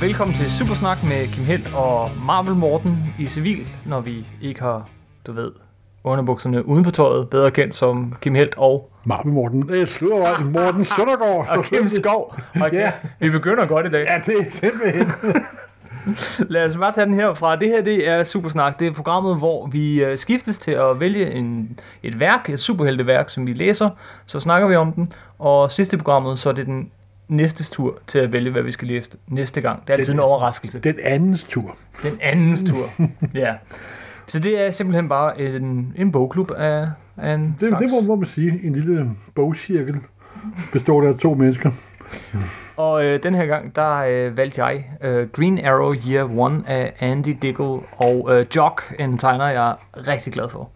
og velkommen til Supersnak med Kim Helt og Marvel Morten i civil, når vi ikke har, du ved, underbukserne uden på tøjet, bedre kendt som Kim Helt og... Marvel Morten. Det er Morten Søndergaard. Og Kim Skov. Okay. Ja. Vi begynder godt i dag. Ja, det er simpelthen... Lad os bare tage den herfra. Det her det er Supersnak. Det er programmet, hvor vi øh, skiftes til at vælge en, et værk, et superhelteværk, som vi læser. Så snakker vi om den. Og sidste programmet, så er det den næstes tur til at vælge, hvad vi skal læse næste gang. Det er altid Den- en overraskelse. Den andens tur. Den andens tur. ja. Så det er simpelthen bare en, en bogklub af, af en Det, slags. det må, må man sige. En lille bogcirkel består af to mennesker. Og øh, den her gang, der øh, valgte jeg øh, Green Arrow Year 1 af Andy Diggle og øh, Jock, en tegner, jeg er rigtig glad for.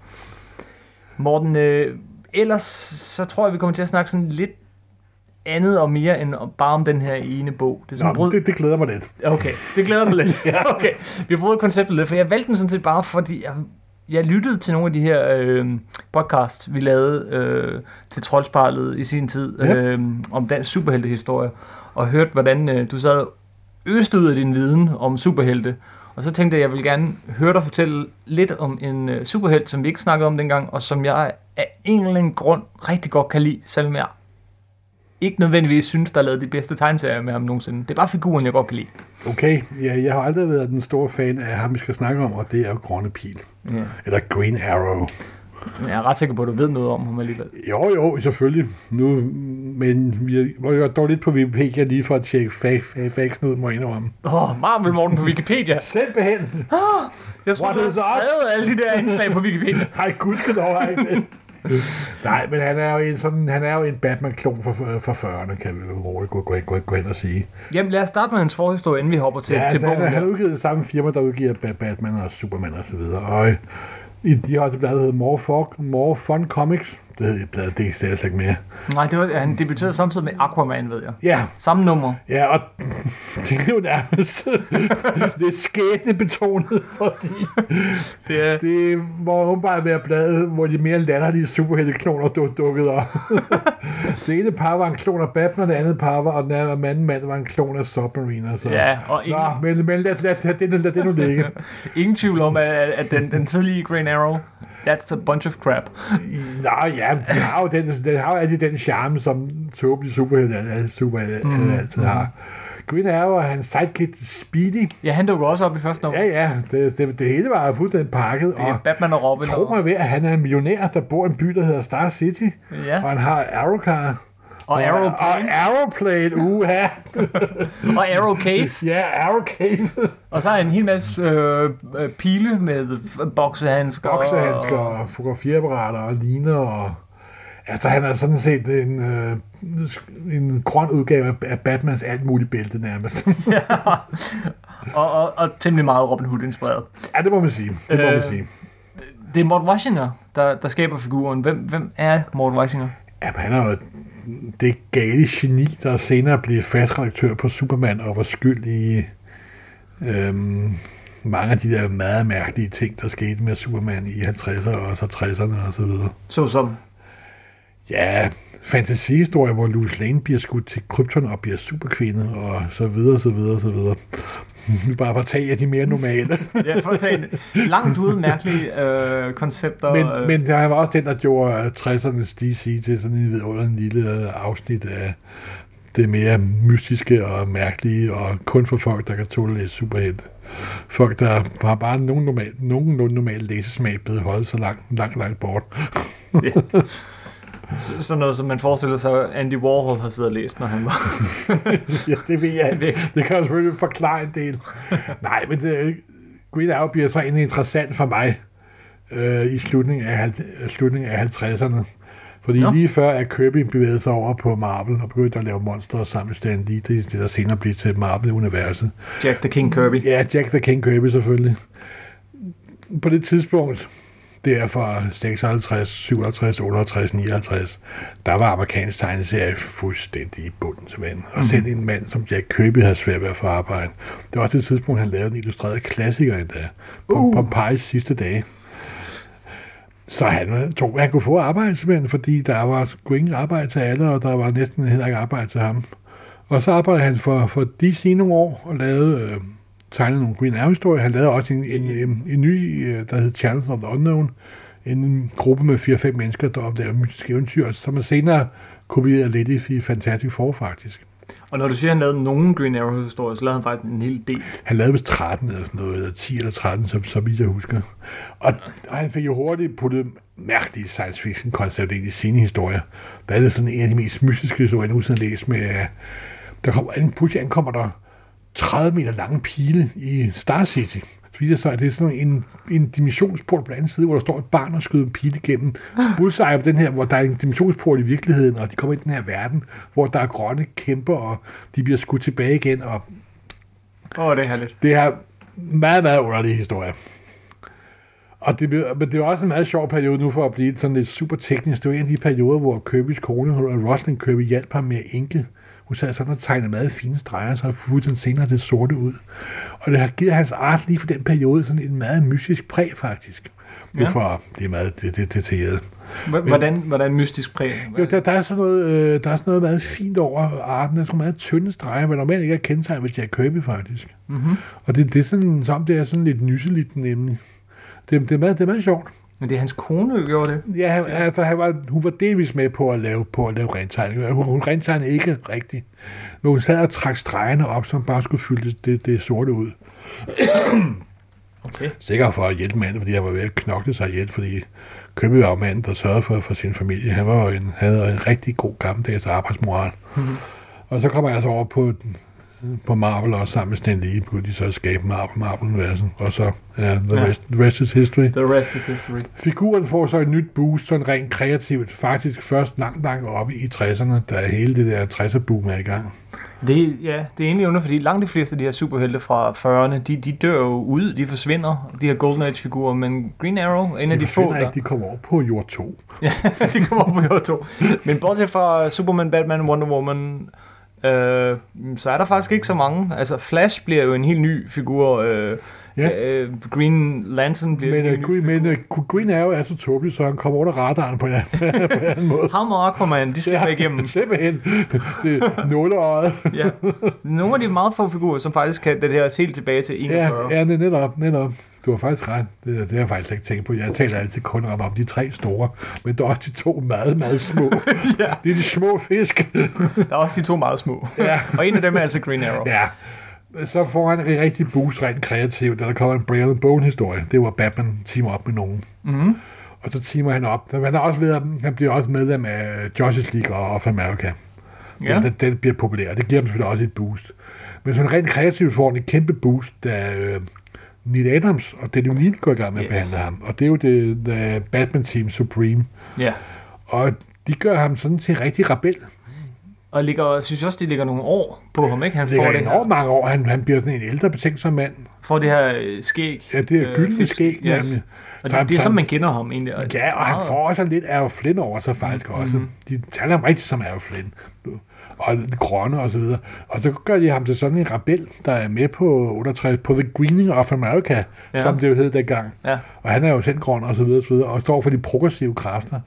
Morten, øh, ellers så tror jeg, vi kommer til at snakke sådan lidt andet og mere end bare om den her ene bog. Det er sådan Nå, brud... det, det glæder mig lidt. Okay, det glæder mig lidt. Okay, vi prøvede konceptet lidt, for jeg valgte den sådan set bare, fordi jeg, jeg lyttede til nogle af de her øh, podcasts, vi lavede øh, til Troldspejlet i sin tid, Ja. øh, om dansk superheltehistorie, og hørte, hvordan øh, du sad øst ud af din viden om superhelte. Og så tænkte jeg, at jeg vil gerne høre dig fortælle lidt om en øh, superhelt, som vi ikke snakkede om dengang, og som jeg af en eller anden grund rigtig godt kan lide, selvom jeg ikke nødvendigvis synes, der er lavet de bedste tegneserier med ham nogensinde. Det er bare figuren, jeg godt kan lide. Okay, ja, jeg har aldrig været den store fan af ham, vi skal snakke om, og det er jo Grønne Pil. Ja. Eller Green Arrow. Men jeg er ret sikker på, at du ved noget om ham alligevel. Jo, jo, selvfølgelig. Nu, men vi må jo dog lidt på Wikipedia lige for at tjekke facts ud, må jeg indrømme. Åh, oh, Marvel Morten på Wikipedia. Simpelthen. Jeg tror, du har skrevet alle de der indslag på Wikipedia. Nej, gudskelov har jeg ikke. Nej, men han er jo en, sådan, han er jo en Batman-klon for, for 40'erne, kan vi jo roligt gå, gå, gå, gå hen og sige. Jamen, lad os starte med hans forhistorie, inden vi hopper til, Ja, til altså, han, bogen. han har her. udgivet det samme firma, der udgiver Ba- Batman og Superman og så videre. Og øh, i- de har også et blad, der hedder More, For, More Fun Comics. Det hedder bladet, det er slet ikke mere. Nej, det var, han debuterede samtidig med Aquaman, ved jeg. Ja, Samme nummer. ja, og det er jo nærmest lidt skæbne betonet, fordi Det er, det må åbenbart være bladet, hvor de mere latterlige superheltekloner duk, dukkede op. det ene par var en klon af Batman, det andet par var, og den anden mand var en klon af Submariner. Så. ja, og ingen, Nå, men, men lad, lad, lad, lad, lad det nu ligge. ingen tvivl om, at, at den, den tidlige Green Arrow, that's a bunch of crap. Nå ja, de har jo, den, den har jo altid den charme, som tåbelige superhelte super, mm. altid har. Green Arrow og hans sidekick Speedy. Ja, han dukker også op i første nummer. Ja, ja, det, det, det hele var fuldstændig pakket. Det er Og Batman og Robin. tro mig ved, at han er en millionær, der bor i en by, der hedder Star City. ja, Og han har Arrowcar. Og Arrow, Og Arrowplane, uha. og Arrow Cave. ja, Arrowcase. Og så er en hel masse øh, øh, pile med boksehandsker. Boksehandsker og fotografiapparater og ligner og... Altså, han er sådan set en, øh, en grøn udgave af- Batmans alt muligt bælte nærmest. og, og, og temmelig meget Robin Hood inspireret. ja, det må man sige. Det må Øh, man sige. Det er Mort Washington, der, der skaber figuren. Hvem, hvem er Mort Washington? Jamen, han er jo det gale geni, der senere blev fastredaktør på Superman og var skyld i øhm, mange af de der meget mærkelige ting, der skete med Superman i 50'erne og så 60'erne og så videre. Så som. Ja, fantasihistorie, hvor Louis Lane bliver skudt til Krypton og bliver superkvinde, og så videre, så videre, så videre. Bare for at tage af de mere normale. Ja, for at tage langt ude mærkelige øh, koncepter. Men, øh, men der var også den, der gjorde 60'ernes DC til sådan en vidunderlig lille øh, afsnit af det mere mystiske og mærkelige, og kun for folk, der kan tåle at læse superhelte. Folk, der har bare nogen normal, nogenlunde normal læsesmag, blevet holdt så langt, langt, langt bort. så, sådan noget, som man forestiller sig, Andy Warhol har siddet og læst, når han var ja, det ved jeg væk. Det kan jo selvfølgelig forklare en del. Nej, men det, Green Arrow bliver så egentlig interessant for mig øh, i slutningen af, slutningen af 50'erne. Fordi. Nå. lige før at Kirby bevægede sig over på Marvel og begyndte at lave monster sammen med Stan Lee, det, det der senere blev til Marvel-universet. Jack the King Kirby. Ja, Jack the King Kirby selvfølgelig. På det tidspunkt, det er fra 56, 57, 58, 59, der var amerikansk tegneserie fuldstændig i bunden mand. Og selv en mand som Jack Kirby havde svært ved at få arbejde. Det var også det tidspunkt, han lavede en illustreret klassiker endda. På Uh. Pompeyes sidste dage. Så han tog, at han kunne få arbejde simpelthen, fordi der var ingen arbejde til alle, og der var næsten heller ikke arbejde til ham. Og så arbejdede han for, for DC nogle år og lavede, øh, tegnede nogle Green Arrow-historier. Han lavede også en, en, en, en ny, øh, der hed Challenge of the Unknown, en gruppe med 4-5 mennesker, der opdager mystiske eventyr, som er senere kopieret lidt i, Fantastic Four, faktisk. Og når du siger, at han lavede nogen Green Arrow-historier, så lavede han faktisk en hel del. Han lavede vist 13 eller sådan noget, eller 10 eller 13, så, så vidt jeg husker. Og, og han fik jo hurtigt puttet mærkelige science fiction koncepter ind i sine historier. Der er det sådan en af de mest mystiske historier, jeg nogensinde har læst med, øh, der kommer, pludselig ankommer der 30 meter lange pile i Star City. Så viser så, at det er sådan en, en dimensionsport på den anden side, hvor der står et barn og skyder en pile igennem. Bullseye på den her, hvor der er en dimensionsport i virkeligheden, og de kommer ind i den her verden, hvor der er grønne kæmper, og de bliver skudt tilbage igen, og Åh, oh, det er herligt. det er meget, meget underlig historie. Og det, men det var også en meget sjov periode nu for at blive sådan lidt super teknisk. Det var en af de perioder, hvor Kirby's kone, Rosalind Kirby, hjalp ham med at inke. Hun sad sådan og tegnede meget fine streger, så den senere det sorte ud. Og det har givet hans art lige for den periode sådan en meget mystisk præg, faktisk. Ja. For det er meget det, det, detaljeret. Hvordan, hvordan mystisk præg? Jo, der, der, er sådan noget, øh, der er sådan noget meget fint over arten. Der er sådan meget tynde streger, men normalt ikke er kendetegnet ved Jack Kirby, faktisk. Mm-hmm. Og det, det er sådan, som det er sådan lidt nyseligt nemlig. Det, det, er meget, det er meget sjovt. Men det er hans kone, der gjorde det. Ja, han, altså, han var, hun var delvis med på at lave, på at lave rentegning. Hun, hun rentegnede ikke rigtigt. Men hun sad og trak stregerne op, som bare skulle fylde det, det, sorte ud. Okay. Sikkert for at hjælpe manden, fordi han var ved at knokle sig ihjel, fordi Købe var manden, der sørgede for, for sin familie. Han var en, havde en rigtig god gammeldags arbejdsmoral. Mhm. Og så kommer jeg altså over på, på Marvel og sammen med Stan Lee, på de så skabe Marvel, Marvel-universet. Og så, ja, the, Ja. Rest, the rest is history. The rest is history. Figuren får så et nyt boost, sådan rent kreativt, faktisk først langt, langt oppe i 60'erne, da hele det der 60'er boom er i gang. Det, ja, det er egentlig under, fordi langt de fleste af de her superhelte fra 40'erne, de, de dør jo ud, de forsvinder, de her Golden Age-figurer, men Green Arrow en af de, få, der, ikke, de kommer over på jord 2. de kommer op på jord 2. Men bortset fra Superman, Batman, Wonder Woman, øh, så er der faktisk ikke så mange. Altså, Flash bliver jo en helt ny figur. Øh, Ja. øh, Green Lantern bliver Men, en uh, Green, men uh, Green Arrow er så tåbelig, så han kommer under radaren på en, på en anden måde. Ham og Aquaman, de slipper igennem. Simpelthen. Det er nåleøjet. Ja. Nogle af de meget få figurer, som faktisk kan det her helt tilbage til 41. Ja, ja, det netop, netop. Du har faktisk ret. Det, det har jeg faktisk ikke tænkt på. Jeg taler altid kun om, om de tre store, men der er også de to meget, meget små. ja. Det er de små fisk. Der er også de to meget små. Ja. og en af dem er altså Green Arrow. Ja. Så får han en rigtig boost rent kreativt, da der kommer en Brian Bone-historie. Det var Batman teamer op med nogen. Mm-hmm. Og så teamer han op. Så han, er også ved, han bliver også medlem af Justice League og of America. Ja. Den, den, bliver populær. Det giver dem selvfølgelig også et boost. Men sådan rent kreativt får han et kæmpe boost, da øh, Neil Adams og Denny O'Neill går i gang med yes. At behandle ham. Og det er jo det, det Batman-team Supreme. ja. Og de gør ham sådan til en rigtig rebel. Og ligger, synes også, det ligger nogle år på ham, ikke? Han Det får det, enormt mange år. Han, han bliver sådan en ældre betænksom mand. får det her øh, skæg. Ja, det er øh, gyldne fisk. skæg, Yes. nemlig. Og det, det er så sådan, man kender ham egentlig. Ja, og han får også lidt Errol Flynn over sig faktisk Mhm. også. De taler ham rigtigt som Errol Flynn. Og lidt grønne og så videre. Og så gør de ham til sådan en rebel, der er med på 68, på The Greening of America, ja. som det jo hed dengang. Ja. Og han er jo selv grøn og så videre, og, så videre, og står for de progressive kræfter.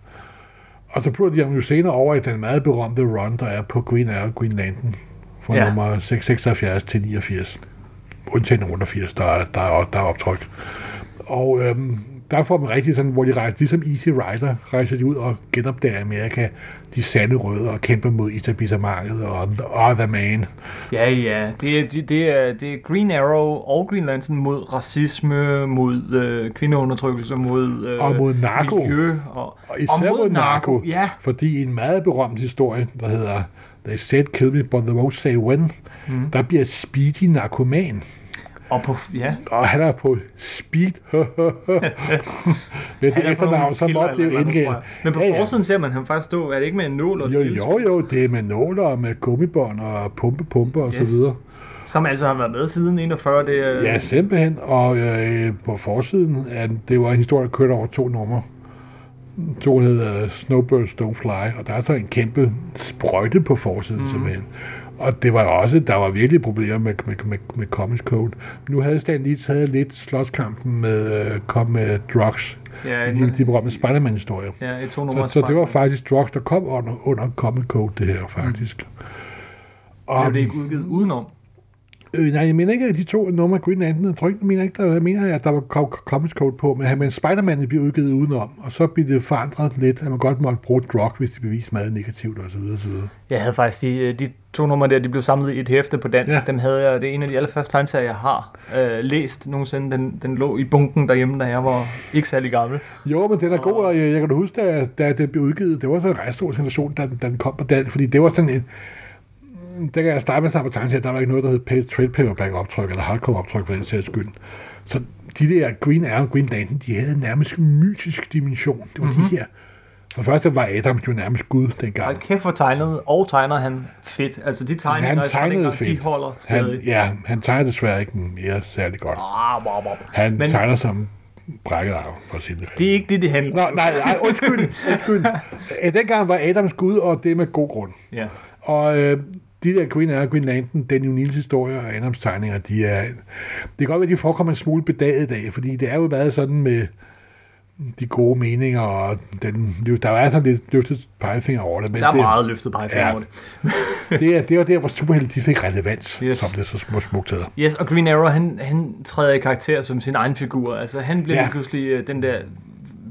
Og så putter de ham jo senere over i den meget berømte run, der er på Green Arrow Green Lantern, fra Ja. nummer 676 til 89. Undtagen 88, der er, der er, der er optryk. Og øhm, der får man rigtig sådan, hvor de rejser, ligesom Easy Rider, rejser de ud og genopdager Amerika, de sande røde, og kæmper mod etablissementet og The Other Man. Ja, ja. Det er, det, er, det er Green Arrow og Green Lantern mod racisme, mod øh, kvindeundertrykkelse, mod, øh, Og mod narko. miljø. Og, Og især mod narko, Ja. fordi en meget berømt historie, der hedder They said kill me, but they won't say when, Mm. der bliver Speedy narkoman. Og på, ja. Og han er på speed. Med det er efternavn, så måtte det jo indgå. Men på Ja, ja. forsiden ser man ham faktisk stå, er det ikke med en nål og Jo, jo, jo, det er med nåler og med gummibånd og pumpe, pumpe og Yes. så videre. Som altså har været med siden 41. Det er, Ja, simpelthen. Og øh, på forsiden, at det var en historie, der kørte over to numre. To hedder Snowbirds Don't Fly, og der er så en kæmpe sprøjte på forsiden mm. simpelthen. Og det var også, der var virkelig problemer med, med, med, med Comics Code. Nu havde Stan lige taget lidt slåskampen med, øh, kom med drugs, ja, i de, de berømte Spider-Man-historier. ja, et to numre Så, så det var faktisk drugs, der kom under, under Comic Code, det her faktisk. Mm. Og, Blev det ikke udgivet udenom? Øh, nej, jeg mener ikke, at de to numre Green Lantern, ikke, jeg mener ikke, der, jeg mener, at der var co- co- comics code på, men, men Spider-Man blev udgivet udenom, og så blev det forandret lidt, at man godt måtte bruge drug, hvis det beviste meget negativt, og så videre, og så videre. Jeg havde faktisk de, de to numre der, de blev samlet i et hæfte på dansk. Ja. Dem havde jeg, det er en af de allerførste tegneserier, jeg har øh, læst nogensinde. Den, den lå i bunken derhjemme, da jeg var ikke særlig gammel. Jo, men den er god, Og- og jeg, jeg kan da huske, da, da det blev udgivet, det var sådan en ret stor sensation, da, den- da den kom på dansk, fordi det var sådan en, der kan jeg starte med sammen med der var ikke noget, der hed trade paperback optryk, eller hardcover optryk for den sags skyld. Så de der Green Arrow og Green Lantern, de havde nærmest mytisk dimension. Det var mm-hmm. de her. For det første var Adam jo nærmest Gud dengang. Hold kæft for tegnet, og tegner han fedt. Altså de tegninger, Han tegnede dengang, fedt. de holder Han, stadig. ja, han tegner desværre ikke mere særlig godt. Ah, wow, wow. Han Men- tegner som brækket arv, for at sige det. Det er ikke det, det handler om. nej, nej, undskyld. undskyld. Dengang var Adams Gud, og det med god grund. Ja. Og øh, de der Green Arrow, Green Lantern, Daniel Niels historie og Adams tegninger, de er, det kan godt være, at de forekommer en smule bedaget i dag, fordi det er jo meget sådan med de gode meninger, og den, der er sådan lidt løftet pegefinger over det, men Der er det, meget løftet pegefinger Ja. over det. det, er, det var der, hvor superhelte de fik relevans, Yes. som det så små smukt hedder. Yes, og Green Arrow, han, han træder i karakter som sin egen figur. Altså, han bliver Ja. pludselig øh, den der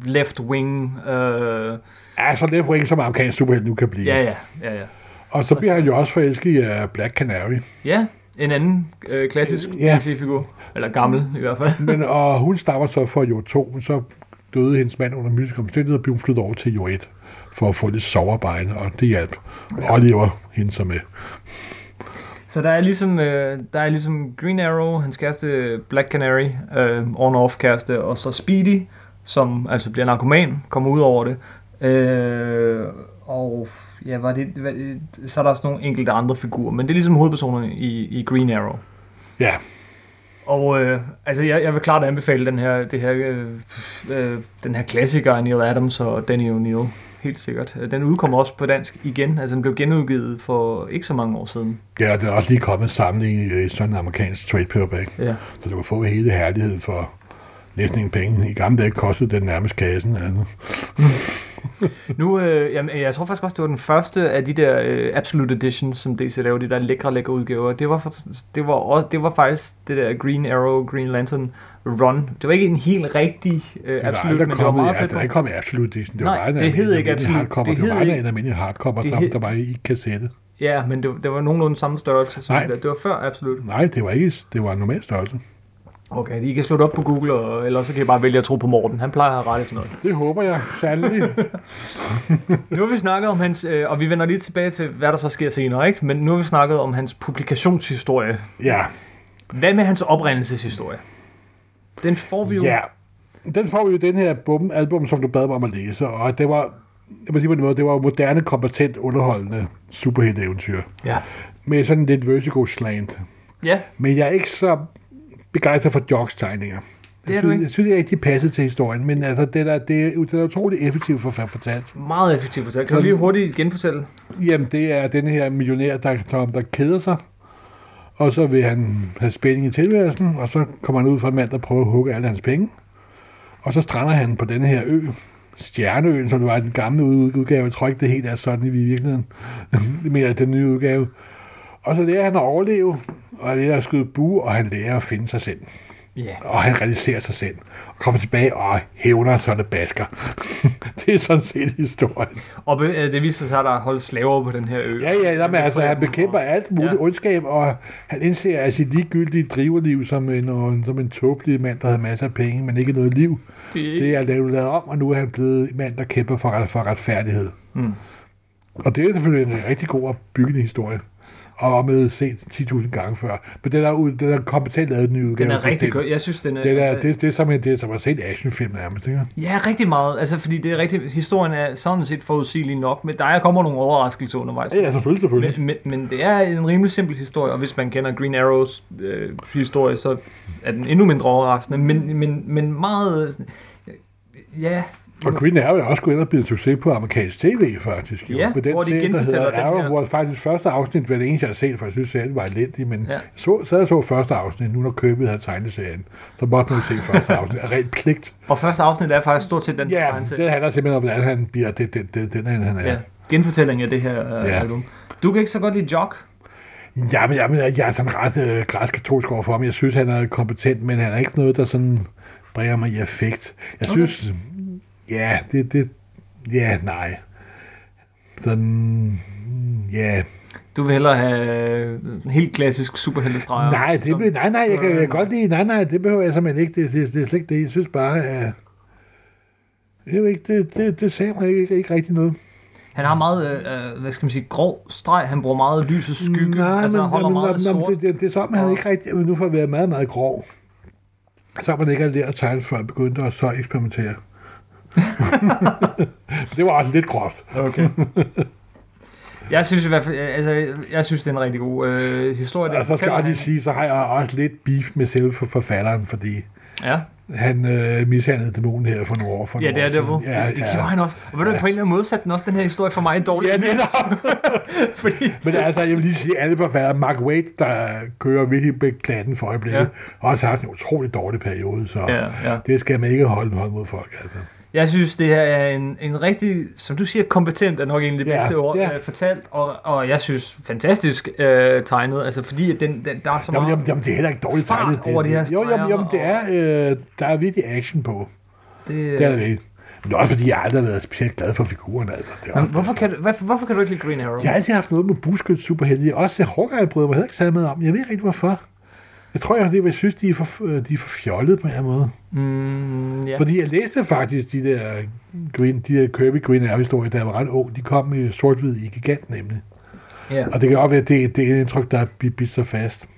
left wing. Øh, Ja, så det er ikke som amerikansk superhelt nu kan blive. ja, ja, ja, ja. Og så bliver han jo også forelsket i uh, Black Canary. Ja, en anden øh, klassisk Ja. DC-figur. Eller gammel i hvert fald. Men, og hun stammer så fra jord 2, men så døde hendes mand under mystiske omstændigheder, og blev flyttet over til jord 1 for at få lidt sovearbejde, og det hjalp. Oliver, hende som er. Så der er ligesom, øh, der er ligesom Green Arrow, hans kæreste Black Canary, øh, on-off kæreste, og så Speedy, som altså bliver narkoman, kommer ud over det. Øh, og ja, var det, hvad, så er der også nogle enkelte andre figurer, men det er ligesom hovedpersonerne i, i Green Arrow. Ja, Og øh, altså, jeg, jeg vil klart anbefale den her, det her, øh, øh, den her klassiker af Neil Adams og Danny O'Neill, helt sikkert. Den udkommer også på dansk igen, altså den blev genudgivet for ikke så mange år siden. ja og er også lige kommet en samling i, i sådan en amerikansk trade paperback, Ja. så du kan få hele herligheden for næsten ingen penge. I gamle dage kostede den nærmest kassen. Altså. Nu, øh, jamen, jeg tror faktisk også, det var den første af de der øh, Absolute Editions, som DC lavede, de der lækre, lækre udgaver. Det var, for, det var, også, det var faktisk det der Green Arrow, Green Lantern Run. Det var ikke en helt rigtig øh, aldrig men det var meget tæt på. ikke kommet i Absolute Edition. Det Nej, var bare det hed ikke Absolute. hardcover. Det Det, var bare en almindelig hardcover, det der, hed- der var i kassette. Ja, men det, det var nogenlunde samme størrelse. Som Nej. det, det var før Absolute. Nej, det var ikke, det var en normal størrelse. Okay, I kan slå det op på Google, og, eller så kan I bare vælge at tro på Morten. Han plejer at have ret i sådan noget. Det håber jeg sandelig. Nu har vi snakket om hans, øh, og vi vender lige tilbage til, hvad der så sker senere, ikke? Men nu har vi snakket om hans publikationshistorie. ja, Hvad med hans oprindelseshistorie? Den får vi jo... Ja, den får vi jo den her album, album, som du bad mig om at læse, og det var, jeg må sige på den måde, det var moderne, kompetent, underholdende superhelte-eventyr. Ja. Med sådan lidt vertigo slant. ja. Men jeg er ikke så begejstret for Jocks tegninger. Det er jeg du synes, ikke. Jeg synes, det er rigtig passet til historien, men altså, det, er, det, er, det er utroligt effektivt for fortalt. Meget effektivt fortalt. Kan du lige hurtigt genfortælle? Jamen, det er den her millionær, der, der, der keder sig, og så vil han have spænding i tilværelsen, og så kommer han ud fra en mand, der prøver at hugge alle hans penge. Og så strander han på denne her ø, Stjerneøen, som det var i den gamle ud- udgave. Jeg tror ikke, det helt er sådan i virkeligheden. mere den nye udgave. Og så lærer han at overleve, og han lærer at skyde bue, og han lærer at finde sig selv. Ja. Og han realiserer sig selv. Og kommer tilbage og hævner, så det basker. det er sådan set historien. Og øh, det viser sig, at der er holdt slaver på den her ø. Ja, ja, jamen, altså, han bekæmper alt muligt Ja. ondskab, og han indser af sit ligegyldige driverliv som en, og, som en tåbelig mand, der havde masser af penge, men ikke noget liv. Det, Det er lavet, lavet om, og nu er han blevet en mand, der kæmper for, for retfærdighed. Mm. Og det er selvfølgelig en rigtig god opbyggende historie. Og med set 10.000 gange før. Men den er, ud- den er kompetent lavet den nye udgave. den er rigtig god. Jeg synes, den er... Det er, altså, det, det er som det er som at se en actionfilm nærmest, ikke? Ja, rigtig meget. Altså, fordi det er rigtig... Historien er sådan set forudsigelig nok, men der kommer nogle overraskelser undervejs. Ja, selvfølgelig, selvfølgelig. Men, men, men det er en rimelig simpel historie, og hvis man kender Green Arrows øh, historie, så er den endnu mindre overraskende, men, men, men meget... Ja, Og Green Arrow er også gået ind og blevet en succes på amerikansk tv, faktisk. Jo. Ja, Med den hvor de serie, der hedder Arrow, her- hvor faktisk første afsnit var det eneste, jeg har set, for jeg synes, serien var elendig, men Ja. ja. så, så jeg så første afsnit, nu når købet havde tegneserien, så måtte man se første afsnit af rent pligt. og første afsnit er faktisk stort set den Ja, tegneserie. det handler simpelthen om, hvordan han bliver det, det, det, den, han er. ja, Ja. genfortælling af det her øh, Ja. album. Du kan ikke så godt lide Jock. Jamen, jamen, jeg er sådan ret øh, græskatolsk overfor ham. Jeg synes, han er kompetent, men han er ikke noget, der sådan bringer mig i effekt. Jeg Okay. synes, ja, det, det, ja, nej. Sådan, ja, Du vil hellere have en helt klassisk superheltestreger. nej, det, be- nej, nej, jeg kan, jeg godt lide, nej, nej, det behøver jeg simpelthen ikke. Det, det, det er slet ikke det. Jeg synes bare, at, jeg ved ikke, det, det, det sagde mig ikke, ikke rigtig noget. Han har meget, øh, øh, hvad skal man sige, grov streg. Han bruger meget lys og skygge. Nej, altså, men, han holder men, meget men, sort. det, det, det, er som, han ikke rigtig, men nu får at være meget, meget grov. Så har man ikke lært at tegne, før han begyndte at så eksperimentere. det var også lidt groft. Okay. Jeg synes i hvert fald, altså, jeg synes, det er en rigtig god øh, historie. Den Og så skal jeg også lige sige, så har jeg også lidt beef med selve forfatteren, fordi Ja, han øh, mishandlede dæmonen her for nogle år. For ja det er siden. ja, det, det gjorde han også. Og ved du, Ja. på en eller anden måde satte den også den her historie for mig en dårlig Ja, det er. Fordi, Men altså, jeg vil lige sige, alle forfattere, Mark Waid, der kører virkelig klatten for øjeblikket, Ja. ja. har også haft en utrolig dårlig periode, så ja, ja. det skal man ikke holde, holde mod folk. Altså. Jeg synes, det her er en, en rigtig, som du siger, kompetent er nok egentlig det Ja, bedste ord, ja. øh, fortalt, og, og jeg synes, fantastisk øh, tegnet, altså fordi den, den, der er så meget... jamen, jamen, det er heller ikke dårligt tegnet. Det, over de her jo, jamen, jamen, det er, øh, der er virkelig action på. det, Det er det ikke. Men også, fordi jeg aldrig har været specielt glad for figuren. Altså. Det er Men hvorfor, kan du, hvorfor, hvorfor kan du ikke lide Green Arrow? Jeg har altid haft noget med buskyld superhelte. Også Hawkeye bryder mig heller ikke særlig meget om. Jeg ved ikke rigtig, hvorfor. Jeg tror, jeg, jeg synes, de er, for, øh, de er for fjollede på en eller anden måde. Mm. Ja. Fordi jeg læste faktisk de der, green, de der Kirby Green Arrow-historier, da jeg var ret ung. De kom i sort-hvid i Gigant nemlig. ja. Og det kan godt være, at det, det er et indtryk, der er bidt sig fast.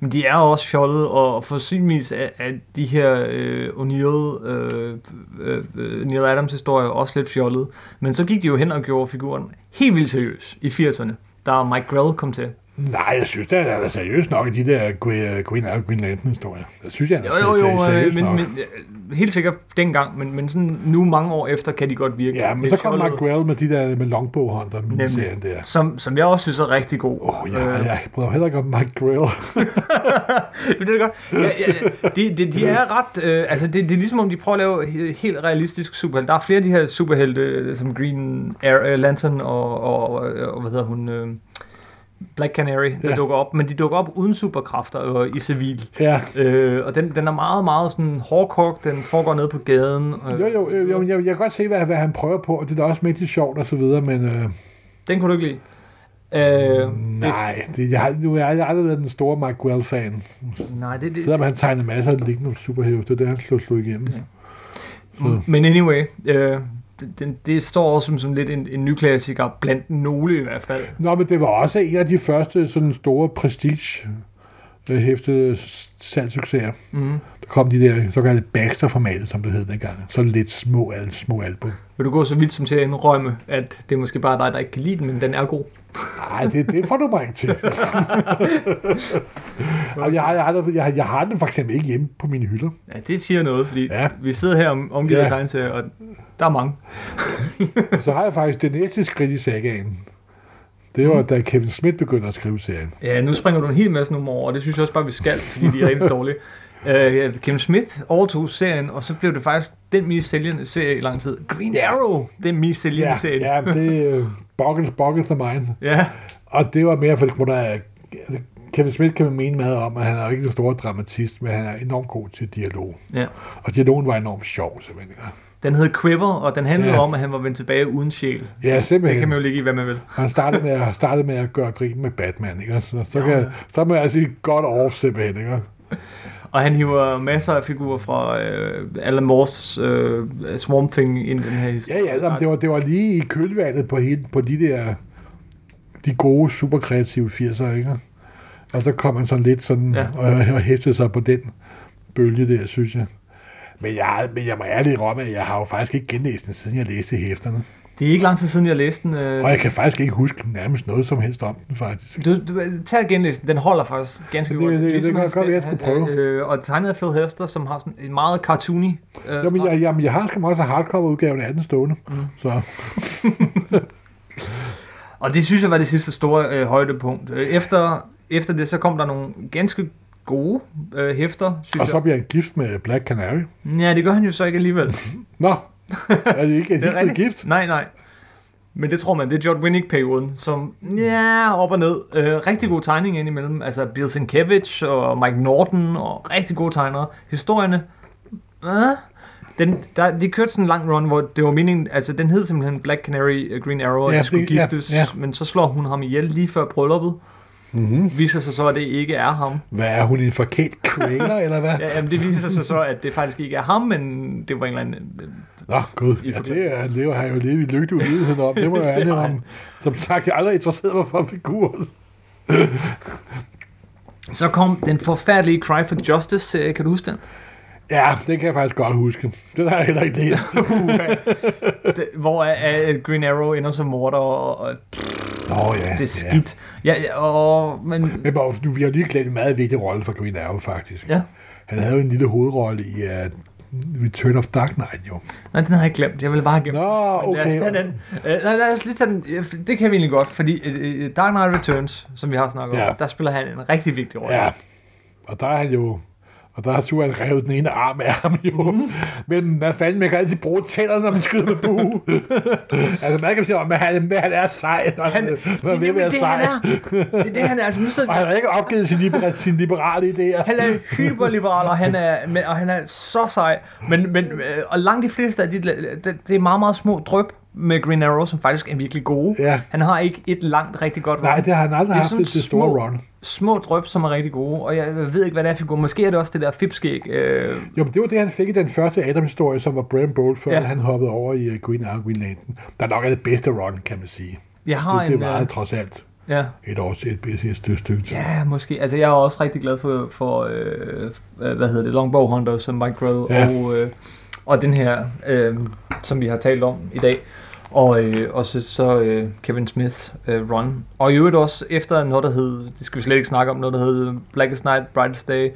Men de er også fjollede, og for synligvis er, er de her øh, O'Neill, øh, øh, Neil Adams historier også lidt fjollede. Men så gik de jo hen og gjorde figuren helt vildt seriøs i 80'erne, da Mike Grell kom til. Nej, jeg synes, det er seriøst nok i de der Green, Arrow Green Lantern-historier. Jeg synes, jeg er Jo, jo, jo, seriøst øh, men, nok. men øh, helt sikkert dengang, men, men sådan nu mange år efter kan de godt virke Ja, men så kom. Mark Grell med de der med Longbow Hunter serien der. Som, som jeg også synes er rigtig god. Åh, oh, ja, jeg bryder heller ikke om Mark Grell. Men det er godt. Ja, ja, de, de, de er ret... Øh, altså, det, det er ligesom om, de prøver at lave he- helt realistisk superhelte. Der er flere af de her superhelte, øh, som Green Air, øh, Lantern og, og, og, og, hvad hedder hun... Øh, Black Canary, der Ja. dukker op, men de dukker op uden superkræfter og i civil. ja. Øh, og den, den er meget, meget sådan hårdkogt, den foregår nede på gaden. Øh, Jo, jo, jo, jo jeg, jeg kan godt se, hvad, hvad han prøver på, og det er da også mægtigt sjovt og så videre, men øh, Den kunne du ikke lide. Øh, nej, det, jeg, har, nu har jeg aldrig været den store Mark Grell-fan. det, nej, det, det, Selvom han tegnede masser af lignende superheroes, det er det, han slog, slog igennem. Ja. Men anyway, øh, det, det, står også som, som lidt en, en ny klassiker, blandt nogle i hvert fald. Nå, men det var også en af de første sådan store prestige øh, hæftede salgssucceser. Mm. Der kom de der såkaldte Baxter-formatet, som det hed dengang. Så lidt små, al- små album. Vil du gå så vidt som til at indrømme, at det er måske bare dig, der ikke kan lide den, men den er god? Nej, det, det får du mig ikke til. Og jeg, har, jeg, har, jeg, har, jeg har den for eksempel ikke hjemme på mine hylder. Ja, det siger noget, fordi ja. Vi sidder her om, omgivet af Ja. tegneserier, og der er mange. Så har jeg faktisk det næste skridt i sagaen. Det var, da Kevin Smith begyndte at skrive serien. Ja, nu springer du en hel masse numre over, og det synes jeg også bare, vi skal, fordi de er rigtig dårlige. Uh, Kevin Smith overtog serien, og så blev det faktisk den mest sælgende serie i lang tid. Green Arrow, den mest sælgende Ja, serie. ja det er uh, Boggles, Boggles the Mind. ja. Og det var mere, der er, altså, Kevin Smith kan man mene meget om, at han er jo ikke en stor dramatist, men han er enormt god til dialog. ja. Og dialogen var enormt sjov, simpelthen. Den hed Quiver, og den handlede Ja. om, at han var vendt tilbage uden sjæl. Ja, Det simpelthen. kan man jo ligge i, hvad man vil. Han startede med, at, startede med at gøre grin med Batman, ikke? Så, så, kan, så er man altså godt off, simpelthen, ikke? Og han hiver masser af figurer fra øh, Alan Moores øh, Swamp Thing ind i den her Ja, historie. ja, jamen, det, var, det var lige i kølvandet på, hele, på de der de gode, superkreative 80'er, ikke? Og så kom man sådan lidt sådan, Ja. ja. og, og hæftede sig på den bølge der, synes jeg. Men jeg, men jeg må ærligt rømme, at jeg har jo faktisk ikke genlæst den, siden jeg læste hæfterne. Det er ikke lang tid siden, jeg læste den. Øh, Og jeg kan faktisk ikke huske nærmest noget som helst om den, faktisk. du, du, tag igen læsen. Den holder faktisk ganske Det- godt. det- det Ligesom kan godt være, jeg skulle prøve. Øh, og tegnet af Phil Hester, som har sådan en meget cartoony øh, Jamen, streg. jeg, jamen, jeg har skam også hardcover-udgaven af den stående. Mm. Så Og det synes jeg var det sidste store øh, højdepunkt. Øh, Efter, efter det, så kom der nogle ganske gode øh, hæfter, synes og så bliver han gift med Black Canary. Ja, det gør han jo så ikke alligevel. Nå, er det ikke, er de Det er ikke gift? Nej, nej. Men det tror man, det er John Winnick-perioden, som ja, op og ned. Øh, rigtig god tegning indimellem. Altså Bill Sienkiewicz og Mike Norton og rigtig gode tegnere. Historierne, øh, den, der, de kørte sådan en lang run, hvor det var meningen, altså den hed simpelthen Black Canary uh, Green Arrow, og Ja, de skulle det- ja, giftes, ja. men så slår hun ham ihjel lige før brylluppet. Mm-hmm. Viser sig så, at det ikke er ham. Hvad er hun, en forkert trailer, eller hvad? Ja, jamen, det viser sig så, at det faktisk ikke er ham, men det var en eller anden... Nå, gud, ja, det er, lever han jo lidt i lygte uvidenhed om. Det må jeg har han. om. Som sagt, jeg har aldrig interesseret mig for figurer. Så kom den forfærdelige Cry for Justice, øh, kan du huske den? Ja, det kan jeg faktisk godt huske. Det har jeg heller ikke læst. Hvor er, er Green Arrow ender som morder, og, og Nå ja. det er skidt. Ja, ja og, men Men bare, du, vi har lige glemt en meget vigtig rolle for Green Arrow, faktisk. Ja. Han havde jo en lille hovedrolle i uh, Return of Dark Knight, jo. nej, den har jeg glemt. Jeg vil bare have glemt. Nå, Men Lad os okay. tage den. Øh, nej, lad os lige tage den. Det kan vi egentlig godt, fordi øh, øh, Dark Knight Returns, som vi har snakket Ja. om, der spiller han en rigtig vigtig rolle. Ja, og der er han jo... Og der har Suan revet den ene arm af ham jo. Mm. Men hvad fanden, man kan altid bruge tænder, når man skyder med bue. altså, man kan sige, at han, han er sej. Han, han, det er vil nemlig være det, sej. er. Det er det, han er. Altså, nu sidder Og han har ikke opgivet sine, libera- sine liberale idéer. Han er hyperliberal, og han er, men- og han er så sej. Men, men, øh, og langt de fleste af de, det, det er meget, meget små drøb med Green Arrow, som faktisk er virkelig gode. Ja. Han har ikke et langt, rigtig godt Nej, run. det har han aldrig Det haft, sådan det, det store små- run. Små drøb, som er rigtig gode, og jeg ved ikke, hvad det er for figur. Måske er det også det der fipskæg. Øh, Jo, men det var det, han fik i den første Adam-historie, som var Brian Bolt, før Ja. han hoppede over i uh, Green Arrow Green Lantern. Der nok er det bedste run, kan man sige. jeg har Det, det en... er øh, trods alt ja, et års et, et, et stykke stykke tid. ja, måske. Altså, jeg er også rigtig glad for, for øh, øh, hvad hedder det, Longbow Hunters, som Mike Grell, Ja. og, øh, og den her, øh, som vi har talt om i dag. Og øh, også så øh, Kevin Smiths øh, run. Og i øvrigt også efter noget, der hed, det skal vi slet ikke snakke om, noget, der hed Blackest Night, Brightest Day.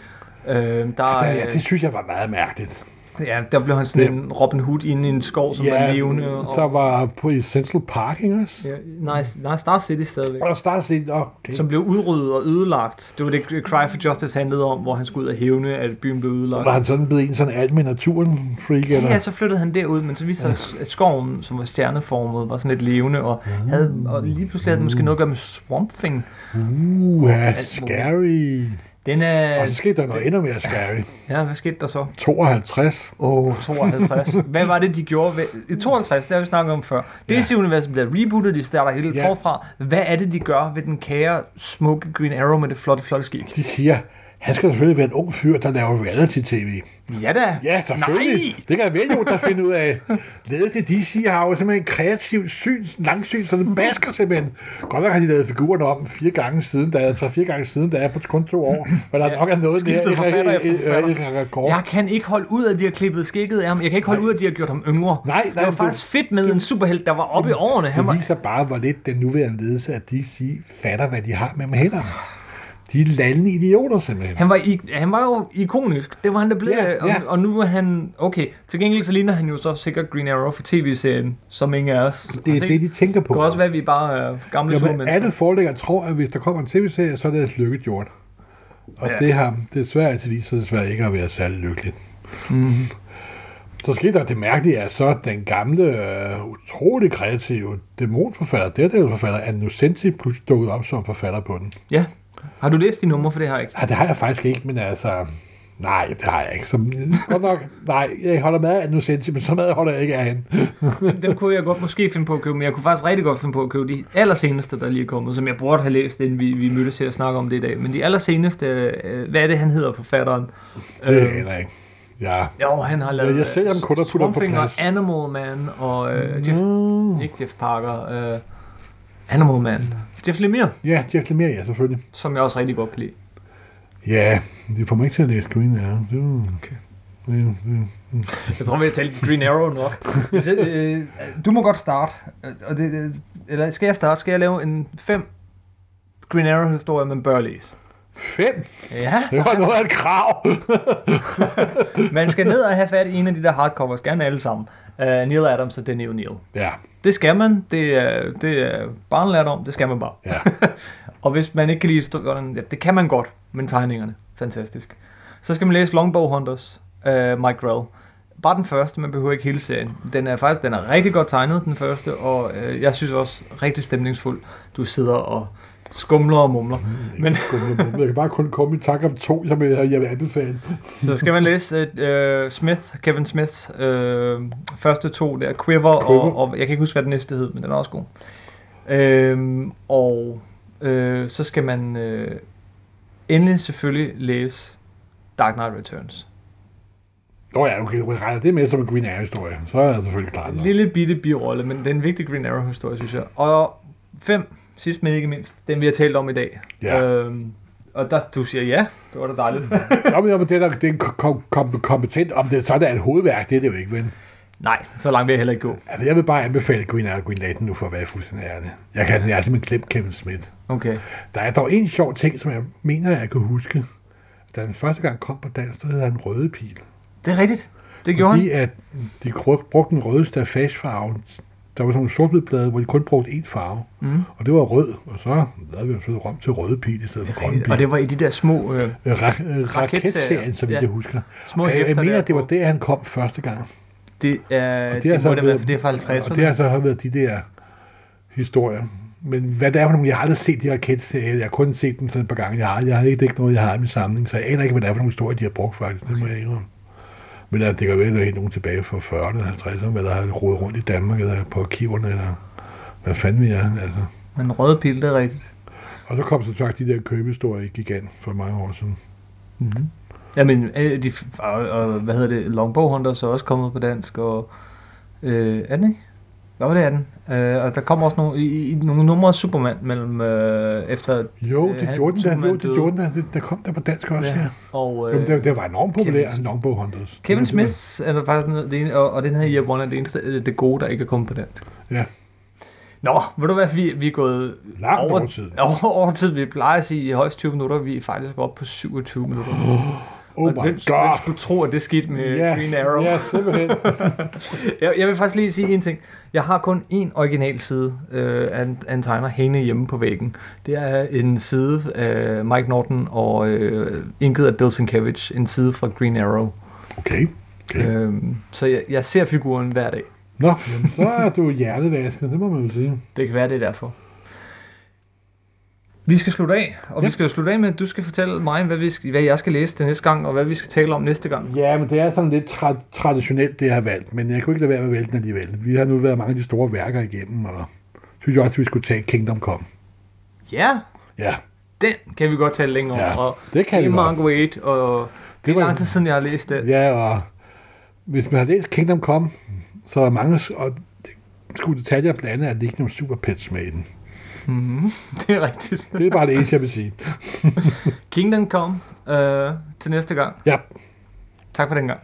Øh, der, Ja, øh, det synes jeg var meget mærkeligt. Ja, der blev han sådan en Robin Hood inde i en skov, som var levende. Og, så var på i Central Park, ikke også? ja, nej, nej, Star City stadigvæk. Og Star City, okay. Som blev udryddet og ødelagt. Det var det, Cry for Justice handlede om, hvor han skulle ud og hævne, at byen blev ødelagt. Var han sådan blevet en sådan alt med naturen freak, eller? Ja, så flyttede han derud, men så viste det sig, at skoven, som var stjerneformet, var sådan lidt levende, og, havde, og lige pludselig havde den måske noget at gøre med Swamp Thing. Uh, ja, scary. Den er... Og så skete der noget endnu mere scary. Ja, hvad skete der så? 52. Åh, oh, 52. Hvad var det, de gjorde? Ved, I 52, det har vi snakket om før. DC-universet bliver rebootet, de starter helt Ja. forfra. Hvad er det, de gør ved den kære, smukke Green Arrow med det flotte, flotte skæg? De siger, han skal selvfølgelig være en ung fyr, der laver reality-tv. Ja da. Ja, selvfølgelig. Nej! Det kan jeg jo, der finde ud af. Ledet det DC har jo simpelthen en kreativ syn, langsyn, så den basker simpelthen. Godt nok har de lavet figurerne om fire gange siden, der er tre fire gange siden, der er på kun to år. Men der Ja, nok er noget skiftet forfatter efter forfatter. Jeg kan ikke holde ud, at de har klippet skægget af ham. Jeg kan ikke holde ud, at de har gjort ham yngre. Nej, det nej, var du- faktisk fedt med en superhelt, der var oppe i årene. Han Det var, viser bare, hvor lidt den nuværende ledelse af DC fatter, hvad de har med med hænderne. De er landende idioter simpelthen. han, var i, han var jo ikonisk. Det var han der blev. Ja, og, ja. og nu er han... Okay, til gengæld så ligner han jo så sikkert Green Arrow for tv-serien, som ingen af os Det er det, de tænker på. Det kan også være, at vi bare er gamle små Jamen, mennesker. alle forlæggere tror, at hvis der kommer en tv-serie, så er det lykke gjort. Og Ja. det har desværre altid vist sig desværre ikke at være særlig lykkeligt. Mm. Så skete der det mærkelige, at så den gamle, øh, utrolig kreative dæmonforfatter, Daredevil-forfatter, Anne Nocenti, pludselig dukket op som forfatter på den. Ja. Har du læst de numre, for det har jeg ikke? Ja, det har jeg faktisk ikke, men altså... Nej, det har jeg ikke. Så, godt nok, nej, jeg holder med af Nocenti, men så meget holder jeg ikke af hende. Dem, kunne jeg godt måske finde på at købe, men jeg kunne faktisk rigtig godt finde på at købe de allerseneste, der lige er kommet, som jeg burde have læst, inden vi, vi mødtes til at snakke om det i dag. Men de allerseneste, øh, hvad er det, han hedder, forfatteren? Det Øh, aner jeg ikke. Ja. Jo, han har lavet jeg ser ham kun, på og plads. Animal Man og øh, Jeff, Mm. ikke Jeff Parker, øh, Animal Man. Jeff Lemire, Ja, Jeff Lemire, ja, selvfølgelig. som jeg også rigtig godt kan lide. Ja, det får mig ikke til at læse Green Arrow. Det jo- Okay. Det, Jeg tror, vi har talt Green Arrow nok. Øh, du må godt starte. Og det, eller skal jeg starte? Skal jeg lave en fem Green Arrow-historier, man bør læse? Fem. Ja, Det var noget af et krav. man skal ned og have fat i en af de der hardcovers, gerne alle sammen. Uh, Neil Adams og Denny O'Neill. Ja, Det skal man. Det er, det er barnlært om. Det skal man bare. ja. Og hvis man ikke kan lide historien, ja, det kan man godt, men tegningerne, fantastisk. Så skal man læse Longbow Hunters, uh, Mike Grell. bare den første, man behøver ikke hele serien. Den er faktisk den er rigtig godt tegnet, den første, og øh, jeg synes også rigtig stemningsfuld. Du sidder og skumler og mumler. Men Jeg kan bare kun komme i tanke om to, som jeg, jeg vil anbefale. så skal man læse øh, Smith, Kevin Smiths øh, første to der, Quiver, Quiver. Og, og jeg kan ikke huske, hvad den næste hed, men den er også god. Øh, og øh, så skal man øh, endelig selvfølgelig læse Dark Knight Returns. Nå ja, okay, jeg regner det med som en Green Arrow-historie. Så er jeg selvfølgelig klar. En lille bitte birolle, men det er en vigtig Green Arrow-historie, synes jeg. Og fem, sidst men ikke mindst, den vi har talt om i dag. Ja. Øhm, og der, du siger ja, det var da dejligt. Nå, men jamen, det er, det er kom, kom, kompetent. Om det så er et hovedværk, det er det jo ikke, ven. Nej, så langt vil jeg heller ikke gå. Altså, jeg vil bare anbefale Green Arrow Green Lantern nu for at være fuldstændig ærlig. Jeg kan jeg har simpelthen glemt Kevin Smith. Okay. Der er dog en sjov ting, som jeg mener, jeg kan huske. Da den første gang kom på dansk, der hed han Røde Pil. Det er rigtigt. Det gjorde Fordi han. at de brugte den røde stafagefarve. Der var sådan nogle sortblade, hvor de kun brugte én farve. Mm. Og det var rød, og så lavede vi så rom til røde pil i stedet for grønne pil. Og det var i de der små, øh, Øh, Ra- øh, Raketserien, vidt Ja. jeg husker. små Jeg, jeg hæfter mener, det var der, han kom første gang. Det er, Og det, det er det så det være, været- det er fra 50'erne. Og det har så har været de der historier. Men hvad det er for nogle, jeg har aldrig set de raketserier. Jeg har kun set dem sådan et par gange. Jeg har, jeg har ikke, det ikke noget, jeg har i min samling, så jeg aner ikke, hvad det er for nogle historier, de har brugt faktisk. Det må jeg indrømme. Men altså, det kan være, at der er nogen tilbage fra 40'erne og 50'erne, hvad der har rodet rundt i Danmark, eller på arkiverne, eller hvad fanden vi er. Altså. Men røde pil, det er rigtigt. Og så kom så sagt de der købehistorier i Gigant for mange år siden. Mm-hmm. Jamen, øh, de, og, og, hvad hedder det, Longbow Hunters er også kommet på dansk, og øh, er den ikke? Jo, det er den. Øh, og der kommer også nogle, i, i, nogle numre af Superman mellem, øh, efter, Jo, Øh, det han- gjorde den. Superman Jo, det gjorde den. Det, der kom der på dansk også, ja. Ja. og Jo, øh, det, det var enormt populær, Longbow Hunters. Kevin Smith er der faktisk det ene, og, og den her Year One er det eneste, øh, det gode, der ikke er kommet på dansk. Ja. Nå, ved du hvad, vi, vi er gået Langt over, over tid. over, over tid. Vi plejer at sige højst 20 minutter, vi er faktisk oppe på 27 minutter. Oh Og my hvem, hvem god. skulle tro, at det skete med Ja, Green Arrow? Ja, simpelthen. Jeg, jeg vil faktisk lige sige en ting. Jeg har kun én original side øh, af, en, af en tegner hængende hjemme på væggen. Det er en side af Mike Norton og øh, inket af Bill Sienkiewicz. En side fra Green Arrow. Okay. okay. Øhm, så jeg, jeg ser figuren hver dag. Nå, så er du hjernevasket, det må man jo sige. Det kan være, det er derfor. Vi skal slutte af, og ja. Vi skal slutte af med, at du skal fortælle mig, hvad, vi skal, hvad jeg skal læse til næste gang, og hvad vi skal tale om næste gang. Ja, men det er sådan lidt tra- traditionelt, det jeg har valgt, men jeg kunne ikke lade være med at vælge den alligevel. Vi har nu været mange af de store værker igennem, og synes jeg også, at vi skulle tage Kingdom Come. Ja, Ja, den kan vi godt tale længere om. Ja, og det kan vi godt. Wade, og det er var- lang tid siden, jeg har læst det. Ja, og hvis man har læst Kingdom Come, så er mange, og det skulle detaljer blande, at det ikke er nogen super pets med i den. Mm-hmm. Det er rigtigt. Det er bare det eneste, jeg vil sige. Kingdom Come øh, til næste gang. Ja. Tak for den gang.